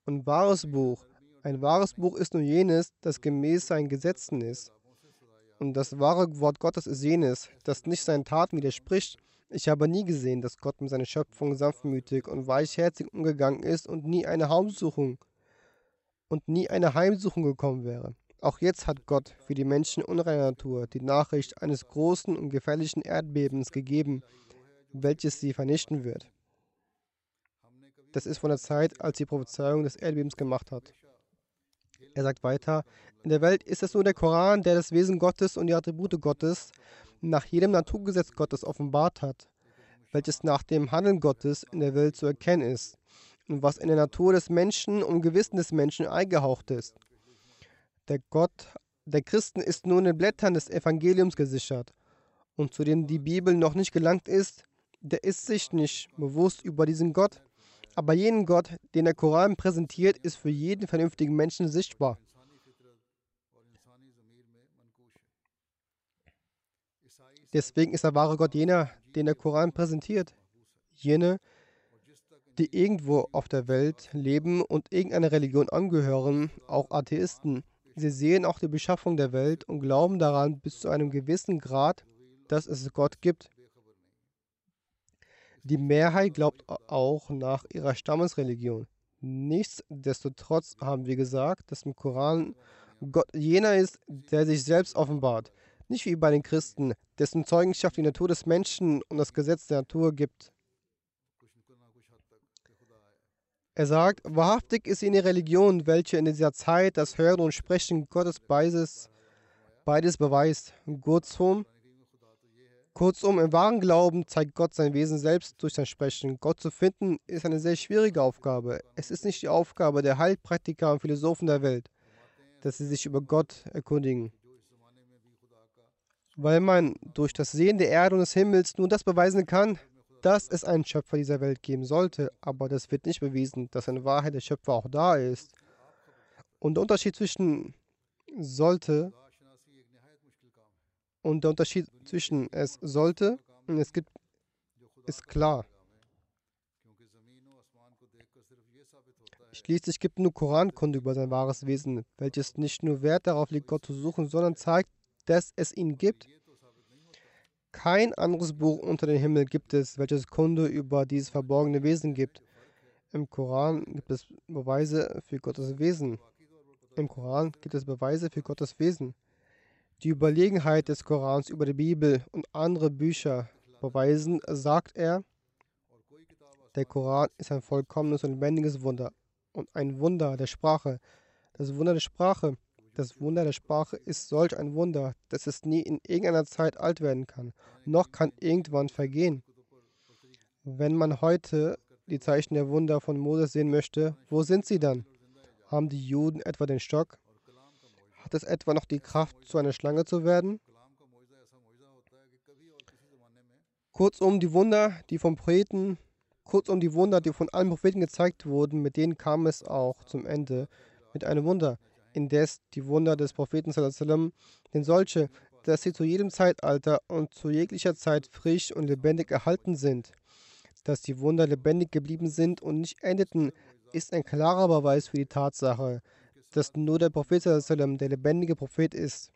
Und wahres Buch, ein wahres Buch ist nur jenes, das gemäß seinen Gesetzen ist. Und das wahre Wort Gottes ist jenes, das nicht seinen Taten widerspricht. Ich habe nie gesehen, dass Gott mit seiner Schöpfung sanftmütig und weichherzig umgegangen ist und nie eine Heimsuchung und nie eine Heimsuchung gekommen wäre. Auch jetzt hat Gott für die Menschen unreiner Natur die Nachricht eines großen und gefährlichen Erdbebens gegeben, welches sie vernichten wird. Das ist von der Zeit, als die Prophezeiung des Erdbebens gemacht hat. Er sagt weiter, in der Welt ist es nur der Koran, der das Wesen Gottes und die Attribute Gottes nach jedem Naturgesetz Gottes offenbart hat, welches nach dem Handeln Gottes in der Welt zu erkennen ist und was in der Natur des Menschen und Gewissen des Menschen eingehaucht ist. Der Gott der Christen ist nur in den Blättern des Evangeliums gesichert und zu dem die Bibel noch nicht gelangt ist, der ist sich nicht bewusst über diesen Gott. Aber jenen Gott, den der Koran präsentiert, ist für jeden vernünftigen Menschen sichtbar. Deswegen ist der wahre Gott jener, den der Koran präsentiert. Jene, die irgendwo auf der Welt leben und irgendeiner Religion angehören, auch Atheisten. Sie sehen auch die Beschaffung der Welt und glauben daran bis zu einem gewissen Grad, dass es Gott gibt. Die Mehrheit glaubt auch nach ihrer Stammesreligion. Nichtsdestotrotz haben wir gesagt, dass im Koran Gott jener ist, der sich selbst offenbart. Nicht wie bei den Christen, dessen Zeugenschaft die Natur des Menschen und das Gesetz der Natur gibt. Er sagt, wahrhaftig ist jene Religion, welche in dieser Zeit das Hören und Sprechen Gottes beides, beides beweist. Kurzum, kurzum, im wahren Glauben zeigt Gott sein Wesen selbst durch sein Sprechen. Gott zu finden ist eine sehr schwierige Aufgabe. Es ist nicht die Aufgabe der Heilpraktiker und Philosophen der Welt, dass sie sich über Gott erkundigen weil man durch das Sehen der Erde und des Himmels nur das beweisen kann, dass es einen Schöpfer dieser Welt geben sollte, aber das wird nicht bewiesen, dass in Wahrheit der Schöpfer auch da ist. Und der Unterschied zwischen sollte und der Unterschied zwischen es sollte und es gibt ist klar. Schließlich gibt nur Korankunde über sein wahres Wesen, welches nicht nur Wert darauf legt, Gott zu suchen, sondern zeigt, dass es ihn gibt. Kein anderes Buch unter dem Himmel gibt es, welches Kunde über dieses verborgene Wesen gibt. Im Koran gibt es Beweise für Gottes Wesen. Im Koran gibt es Beweise für Gottes Wesen. Die Überlegenheit des Korans über die Bibel und andere Bücher beweisen, sagt er, der Koran ist ein vollkommenes und lebendiges Wunder und ein Wunder der Sprache. Das Wunder der Sprache Das Wunder der Sprache ist solch ein Wunder, dass es nie in irgendeiner Zeit alt werden kann, noch kann irgendwann vergehen. Wenn man heute die Zeichen der Wunder von Moses sehen möchte, wo sind sie dann? Haben die Juden etwa den Stock? Hat es etwa noch die Kraft, zu einer Schlange zu werden? Kurzum, die Wunder, die vom Propheten, kurzum die Wunder, die von allen Propheten gezeigt wurden, mit denen kam es auch zum Ende mit einem Wunder. Indes die Wunder des Propheten sallam, denn solche, dass sie zu jedem Zeitalter und zu jeglicher Zeit frisch und lebendig erhalten sind. Dass die Wunder lebendig geblieben sind und nicht endeten, ist ein klarer Beweis für die Tatsache, dass nur der Prophet der lebendige Prophet ist.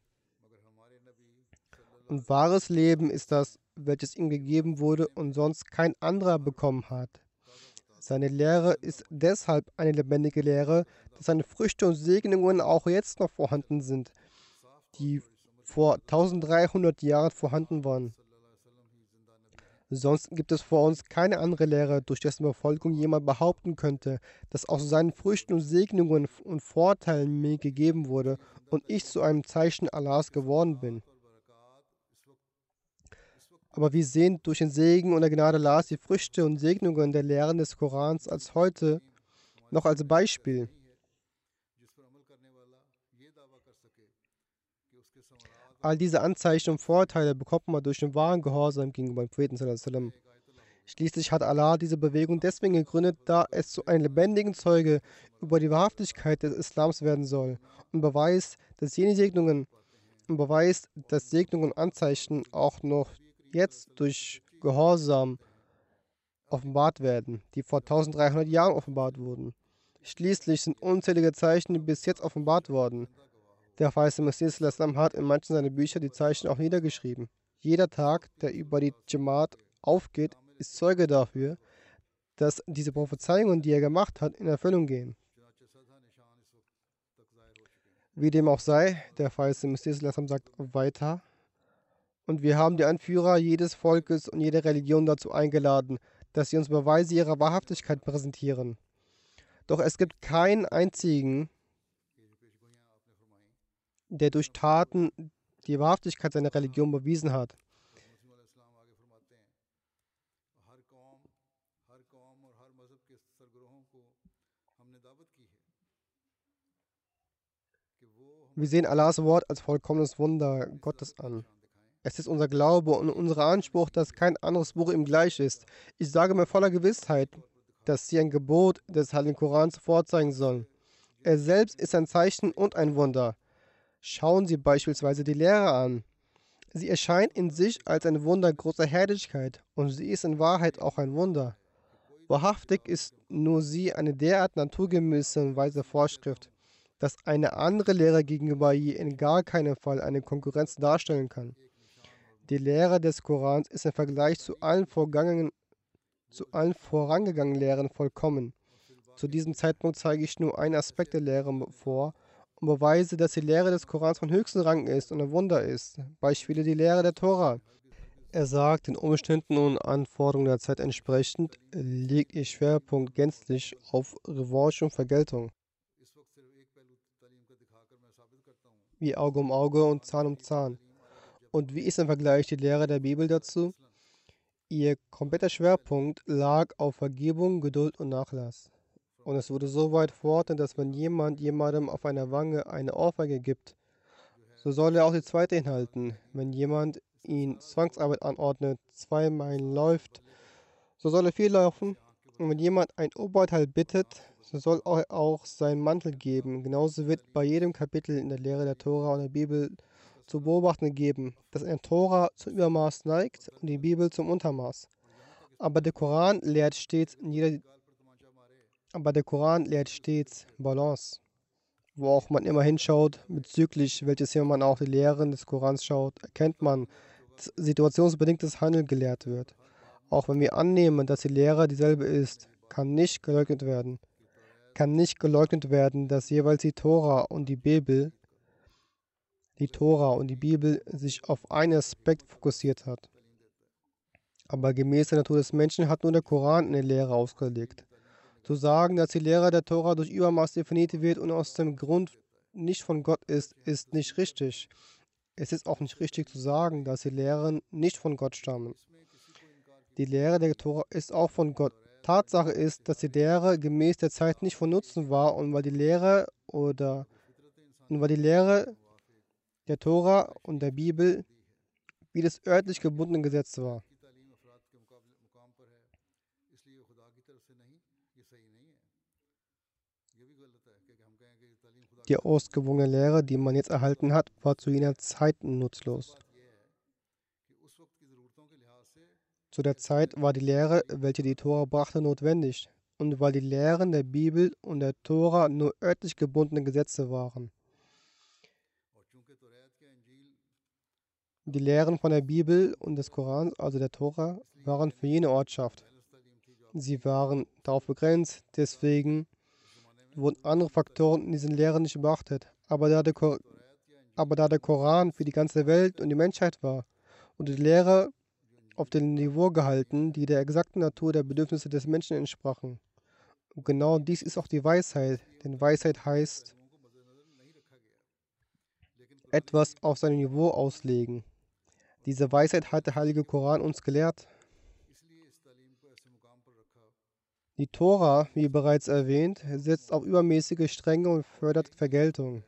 Und wahres Leben ist das, welches ihm gegeben wurde und sonst kein anderer bekommen hat. Seine Lehre ist deshalb eine lebendige Lehre, dass seine Früchte und Segnungen auch jetzt noch vorhanden sind, die vor 1300 Jahren vorhanden waren. Sonst gibt es vor uns keine andere Lehre, durch dessen Befolgung jemand behaupten könnte, dass aus seinen Früchten und Segnungen und Vorteilen mir gegeben wurde und ich zu einem Zeichen Allahs geworden bin. Aber wir sehen durch den Segen und der Gnade Allahs die Früchte und Segnungen der Lehren des Korans als heute noch als Beispiel. All diese Anzeichen und Vorteile bekommt man durch den wahren Gehorsam gegenüber dem Propheten. Schließlich hat Allah diese Bewegung deswegen gegründet, da es zu einem lebendigen Zeuge über die Wahrhaftigkeit des Islams werden soll und beweist, dass jene Segnungen und beweist, dass Segnungen und Anzeichen auch noch jetzt durch Gehorsam offenbart werden, die vor 1300 Jahren offenbart wurden. Schließlich sind unzählige Zeichen bis jetzt offenbart worden. Der weiße Messias hat in manchen seiner Bücher die Zeichen auch niedergeschrieben. Jeder Tag, der über die Jamaat aufgeht, ist Zeuge dafür, dass diese Prophezeiungen, die er gemacht hat, in Erfüllung gehen. Wie dem auch sei, der weiße Messias sagt weiter, und wir haben die Anführer jedes Volkes und jeder Religion dazu eingeladen, dass sie uns Beweise ihrer Wahrhaftigkeit präsentieren. Doch es gibt keinen einzigen, der durch Taten die Wahrhaftigkeit seiner Religion bewiesen hat. Wir sehen Allahs Wort als vollkommenes Wunder Gottes an. Es ist unser Glaube und unser Anspruch, dass kein anderes Buch ihm gleich ist. Ich sage mir voller Gewissheit, dass sie ein Gebot des Heiligen Korans vorzeigen sollen. Er selbst ist ein Zeichen und ein Wunder. Schauen Sie beispielsweise die Lehre an. Sie erscheint in sich als ein Wunder großer Herrlichkeit und sie ist in Wahrheit auch ein Wunder. Wahrhaftig ist nur sie eine derart naturgemäße und weise Vorschrift, dass eine andere Lehre gegenüber ihr in gar keinem Fall eine Konkurrenz darstellen kann. Die Lehre des Korans ist im Vergleich zu allen, zu allen vorangegangenen Lehren vollkommen. Zu diesem Zeitpunkt zeige ich nur einen Aspekt der Lehre vor und beweise, dass die Lehre des Korans von höchstem Rang ist und ein Wunder ist. Beispiele die Lehre der Tora. Er sagt, den Umständen und Anforderungen der Zeit entsprechend legt ihr Schwerpunkt gänzlich auf Revanche und Vergeltung. Wie Auge um Auge und Zahn um Zahn. Und wie ist im Vergleich die Lehre der Bibel dazu? Ihr kompletter Schwerpunkt lag auf Vergebung, Geduld und Nachlass. Und es wurde so weit fort, dass wenn jemand jemandem auf einer Wange eine Ohrfeige gibt, so soll er auch die zweite hinhalten. Wenn jemand ihn Zwangsarbeit anordnet, zwei Meilen läuft, so soll er viel laufen. Und wenn jemand ein Oberteil bittet, so soll er auch seinen Mantel geben. Genauso wird bei jedem Kapitel in der Lehre der Tora und der Bibel zu beobachten geben, dass ein Tora zum Übermaß neigt und die Bibel zum Untermaß. Aber der Koran lehrt stets jeder, aber der Koran lehrt stets Balance. Wo auch man immer hinschaut, bezüglich welches Thema man auch die Lehren des Korans schaut, erkennt man, dass situationsbedingtes Handeln gelehrt wird. Auch wenn wir annehmen, dass die Lehre dieselbe ist, kann nicht geleugnet werden. Kann nicht geleugnet werden, dass jeweils die Tora und die Bibel die Tora und die Bibel sich auf einen Aspekt fokussiert hat. Aber gemäß der Natur des Menschen hat nur der Koran eine Lehre ausgelegt. Zu sagen, dass die Lehre der Tora durch Übermaß definiert wird und aus dem Grund nicht von Gott ist, ist nicht richtig. Es ist auch nicht richtig zu sagen, dass die Lehren nicht von Gott stammen. Die Lehre der Tora ist auch von Gott. Tatsache ist, dass die Lehre gemäß der Zeit nicht von Nutzen war und weil die Lehre oder und weil die Lehre der Tora und der Bibel wie das örtlich gebundene Gesetz war. Die ausgewogene Lehre, die man jetzt erhalten hat, war zu jener Zeit nutzlos. Zu der Zeit war die Lehre, welche die Tora brachte, notwendig. Und weil die Lehren der Bibel und der Tora nur örtlich gebundene Gesetze waren. Die Lehren von der Bibel und des Korans, also der Tora, waren für jene Ortschaft. Sie waren darauf begrenzt, deswegen wurden andere Faktoren in diesen Lehren nicht beachtet. Aber da, der aber da der Koran für die ganze Welt und die Menschheit war und die Lehre auf dem Niveau gehalten, die der exakten Natur der Bedürfnisse des Menschen entsprachen. Und genau dies ist auch die Weisheit, denn Weisheit heißt, etwas auf sein Niveau auslegen. Diese Weisheit hat der heilige Koran uns gelehrt. Die Tora, wie bereits erwähnt, setzt auf übermäßige Strenge und fördert Vergeltung.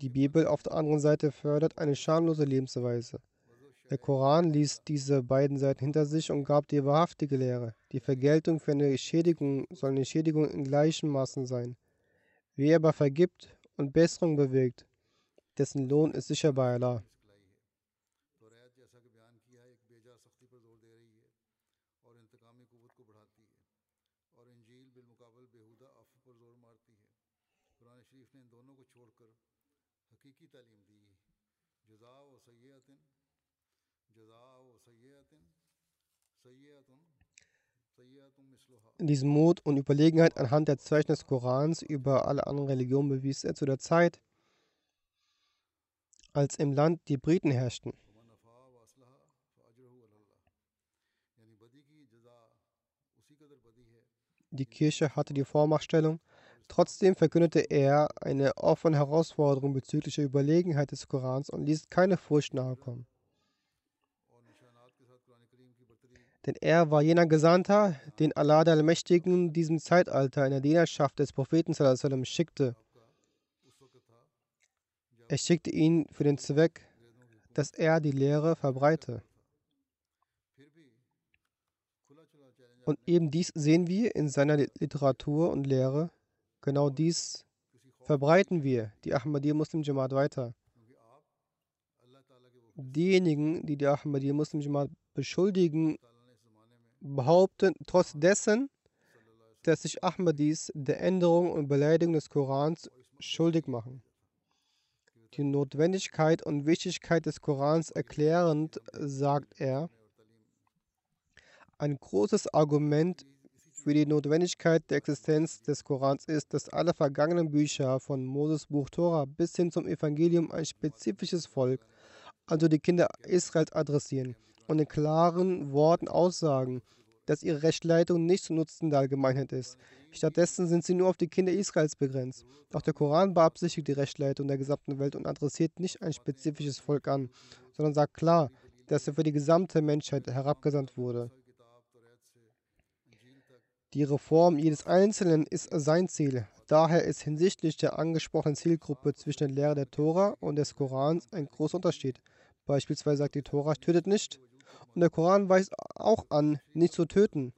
Die Bibel auf der anderen Seite fördert eine schamlose Lebensweise. Der Koran ließ diese beiden Seiten hinter sich und gab die wahrhaftige Lehre. Die Vergeltung für eine Schädigung soll eine Schädigung in gleichen Maßen sein. Wer aber vergibt und Besserung bewirkt, dessen Lohn ist sicher bei Allah. Diesen Mut und Überlegenheit anhand der Zeichen des Korans über alle anderen Religionen bewies er zu der Zeit, als im Land die Briten herrschten. Die Kirche hatte die Vormachtstellung. Trotzdem verkündete er eine offene Herausforderung bezüglich der Überlegenheit des Korans und ließ keine Furcht nahekommen. Denn er war jener Gesandter, den Allah der Allmächtigen diesem Zeitalter in der Dienerschaft des Propheten sallam, schickte. Er schickte ihn für den Zweck, dass er die Lehre verbreite. Und eben dies sehen wir in seiner Literatur und Lehre. Genau dies verbreiten wir, die Ahmadiyya Muslim Jamaat, weiter. Diejenigen, die die Ahmadiyya Muslim Jamaat beschuldigen, behaupten trotz dessen, dass sich Ahmadis der Änderung und Beleidigung des Korans schuldig machen. Die Notwendigkeit und Wichtigkeit des Korans erklärend sagt er, ein großes Argument für die Notwendigkeit der Existenz des Korans ist, dass alle vergangenen Bücher von Moses Buch Tora bis hin zum Evangelium ein spezifisches Volk, also die Kinder Israels, adressieren und in klaren Worten aussagen, dass ihre Rechtsleitung nicht zu Nutzen der Allgemeinheit ist. Stattdessen sind sie nur auf die Kinder Israels begrenzt. Auch der Koran beabsichtigt die Rechtsleitung der gesamten Welt und adressiert nicht ein spezifisches Volk an, sondern sagt klar, dass er für die gesamte Menschheit herabgesandt wurde. Die Reform jedes Einzelnen ist sein Ziel. Daher ist hinsichtlich der angesprochenen Zielgruppe zwischen der Lehre der Tora und des Korans ein großer Unterschied. Beispielsweise sagt die Tora, tötet nicht, und der Koran weist auch an, nicht zu töten.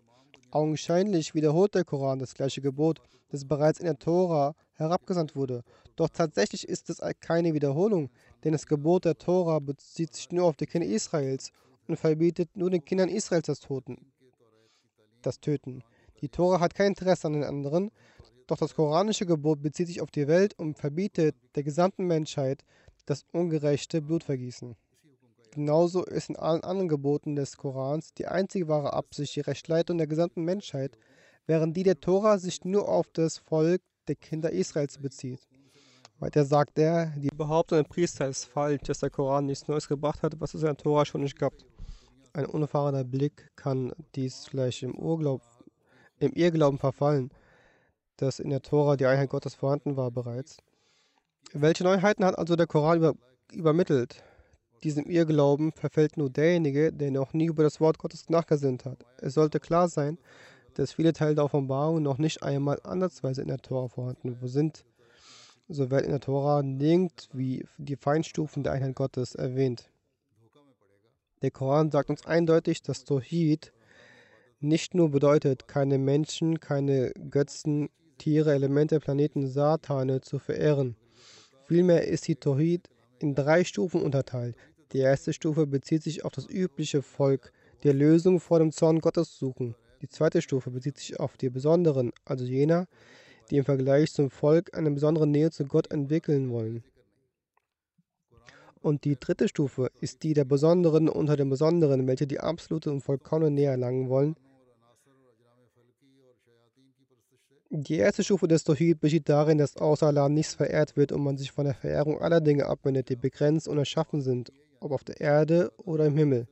Augenscheinlich wiederholt der Koran das gleiche Gebot, das bereits in der Tora herabgesandt wurde. Doch tatsächlich ist es keine Wiederholung, denn das Gebot der Tora bezieht sich nur auf die Kinder Israels und verbietet nur den Kindern Israels das Toten, das Töten. Die Tora hat kein Interesse an den anderen, doch das koranische Gebot bezieht sich auf die Welt und verbietet der gesamten Menschheit das ungerechte Blutvergießen. Genauso ist in allen anderen Geboten des Korans die einzige wahre Absicht die Rechtleitung der gesamten Menschheit, während die der Tora sich nur auf das Volk der Kinder Israels bezieht. Weiter sagt er, die Behauptung der Priester ist falsch, dass der Koran nichts Neues gebracht hat, was es in der Tora schon nicht gab. Ein unerfahrener Blick kann dies vielleicht im, Urglaub, im Irrglauben verfallen, dass in der Tora die Einheit Gottes vorhanden war bereits. Welche Neuheiten hat also der Koran über, übermittelt? Diesem Irrglauben verfällt nur derjenige, der noch nie über das Wort Gottes nachgesinnt hat. Es sollte klar sein, dass viele Teile der Offenbarung noch nicht einmal ansatzweise in der Tora vorhanden sind. So werden in der Tora nirgendwie die Feinstufen der Einheit Gottes erwähnt. Der Koran sagt uns eindeutig, dass Tawhid nicht nur bedeutet, keine Menschen, keine Götzen, Tiere, Elemente, Planeten, Satane zu verehren. Vielmehr ist die Tawhid in drei Stufen unterteilt. Die erste Stufe bezieht sich auf das übliche Volk, die Erlösung vor dem Zorn Gottes suchen. Die zweite Stufe bezieht sich auf die Besonderen, also jener, die im Vergleich zum Volk eine besondere Nähe zu Gott entwickeln wollen. Und die dritte Stufe ist die der Besonderen unter den Besonderen, welche die absolute und vollkommene Nähe erlangen wollen. Die erste Stufe des Tawhid besteht darin, dass außer Allah nichts verehrt wird und man sich von der Verehrung aller Dinge abwendet, die begrenzt und erschaffen sind, ob auf der Erde oder im Himmel.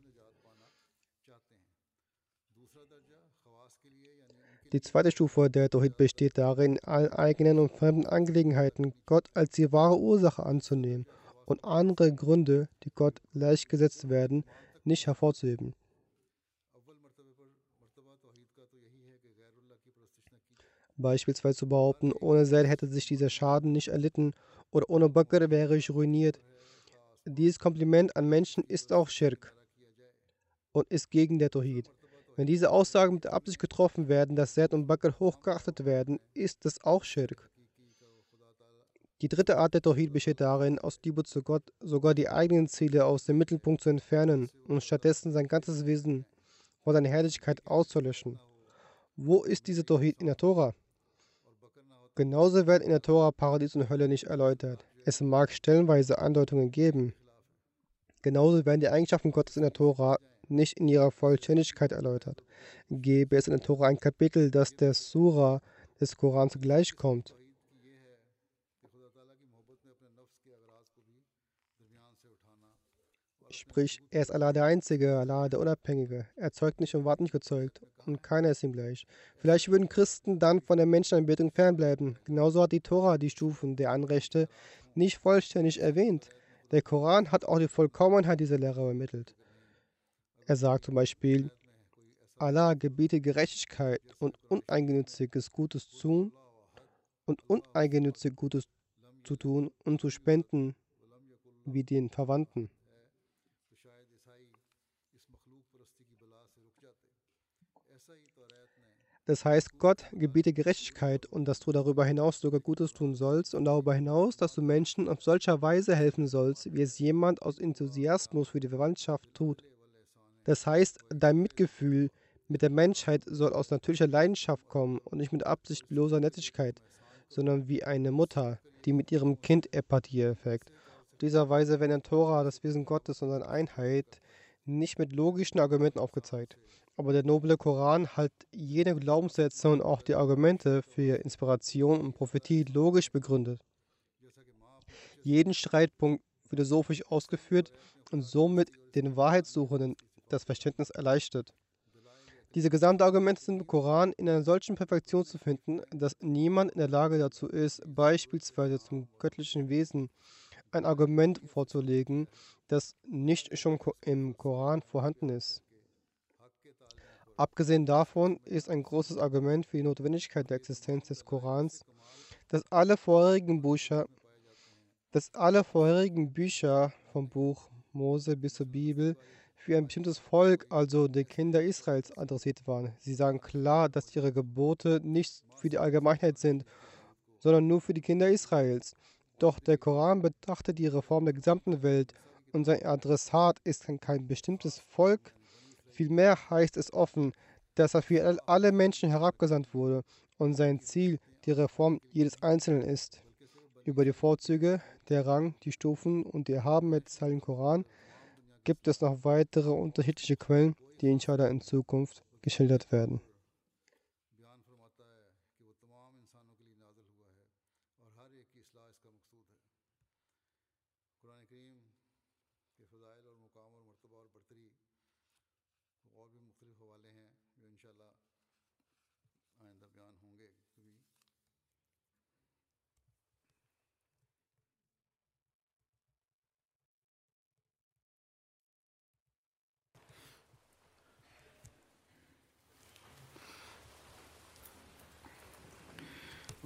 Die zweite Stufe der Tawhid besteht darin, in allen eigenen und fremden Angelegenheiten Gott als die wahre Ursache anzunehmen und andere Gründe, die Gott gleichgesetzt werden, nicht hervorzuheben. Beispielsweise zu behaupten, ohne Seil hätte sich dieser Schaden nicht erlitten oder ohne Bakr wäre ich ruiniert. Dieses Kompliment an Menschen ist auch Schirk und ist gegen der Tawhid. Wenn diese Aussagen mit der Absicht getroffen werden, dass Sed und Bakr hochgeachtet werden, ist das auch Schirk. Die dritte Art der Tawhid besteht darin, aus Liebe zu Gott sogar die eigenen Ziele aus dem Mittelpunkt zu entfernen und stattdessen sein ganzes Wesen vor seiner Herrlichkeit auszulöschen. Wo ist diese Tawhid in der Tora? Genauso werden in der Tora Paradies und Hölle nicht erläutert. Es mag stellenweise Andeutungen geben. Genauso werden die Eigenschaften Gottes in der Tora nicht in ihrer Vollständigkeit erläutert. Gäbe es in der Tora ein Kapitel, das der Sura des Korans gleichkommt, Sprich, er ist Allah der Einzige, Allah der Unabhängige. Er zeugt nicht und ward nicht gezeugt. Und keiner ist ihm gleich. Vielleicht würden Christen dann von der Menschenanbetung fernbleiben. Genauso hat die Tora die Stufen der Anrechte nicht vollständig erwähnt. Der Koran hat auch die Vollkommenheit dieser Lehre übermittelt. Er sagt zum Beispiel, Allah gebiete Gerechtigkeit und uneigenütziges Gutes tun und uneigennützig Gutes zu tun und zu spenden wie den Verwandten. Das heißt, Gott gebiete Gerechtigkeit und dass du darüber hinaus sogar Gutes tun sollst und darüber hinaus, dass du Menschen auf solcher Weise helfen sollst, wie es jemand aus Enthusiasmus für die Verwandtschaft tut. Das heißt, dein Mitgefühl mit der Menschheit soll aus natürlicher Leidenschaft kommen und nicht mit absichtloser Nettigkeit, sondern wie eine Mutter, die mit ihrem Kind Empathie erfährt. Auf dieser Weise wird in Tora das Wesen Gottes und seine Einheit nicht mit logischen Argumenten aufgezeigt. Aber der noble Koran hat jene Glaubenssätze und auch die Argumente für Inspiration und Prophetie logisch begründet. Jeden Streitpunkt philosophisch ausgeführt und somit den Wahrheitssuchenden das Verständnis erleichtert. Diese gesamten Argumente sind im Koran in einer solchen Perfektion zu finden, dass niemand in der Lage dazu ist, beispielsweise zum göttlichen Wesen ein Argument vorzulegen, das nicht schon im Koran vorhanden ist. Abgesehen davon ist ein großes Argument für die Notwendigkeit der Existenz des Korans, dass alle vorherigen Bücher, dass alle vorherigen Bücher vom Buch Mose bis zur Bibel für ein bestimmtes Volk, also die Kinder Israels, adressiert waren. Sie sagen klar, dass ihre Gebote nicht für die Allgemeinheit sind, sondern nur für die Kinder Israels. Doch der Koran betrachtet die Reform der gesamten Welt und sein Adressat ist kein bestimmtes Volk, Vielmehr heißt es offen, dass er für alle Menschen herabgesandt wurde und sein Ziel die Reform jedes Einzelnen ist. Über die Vorzüge, der Rang, die Stufen und die Erhabenheit des Heiligen Koran gibt es noch weitere unterschiedliche Quellen, die inshallah in Zukunft geschildert werden.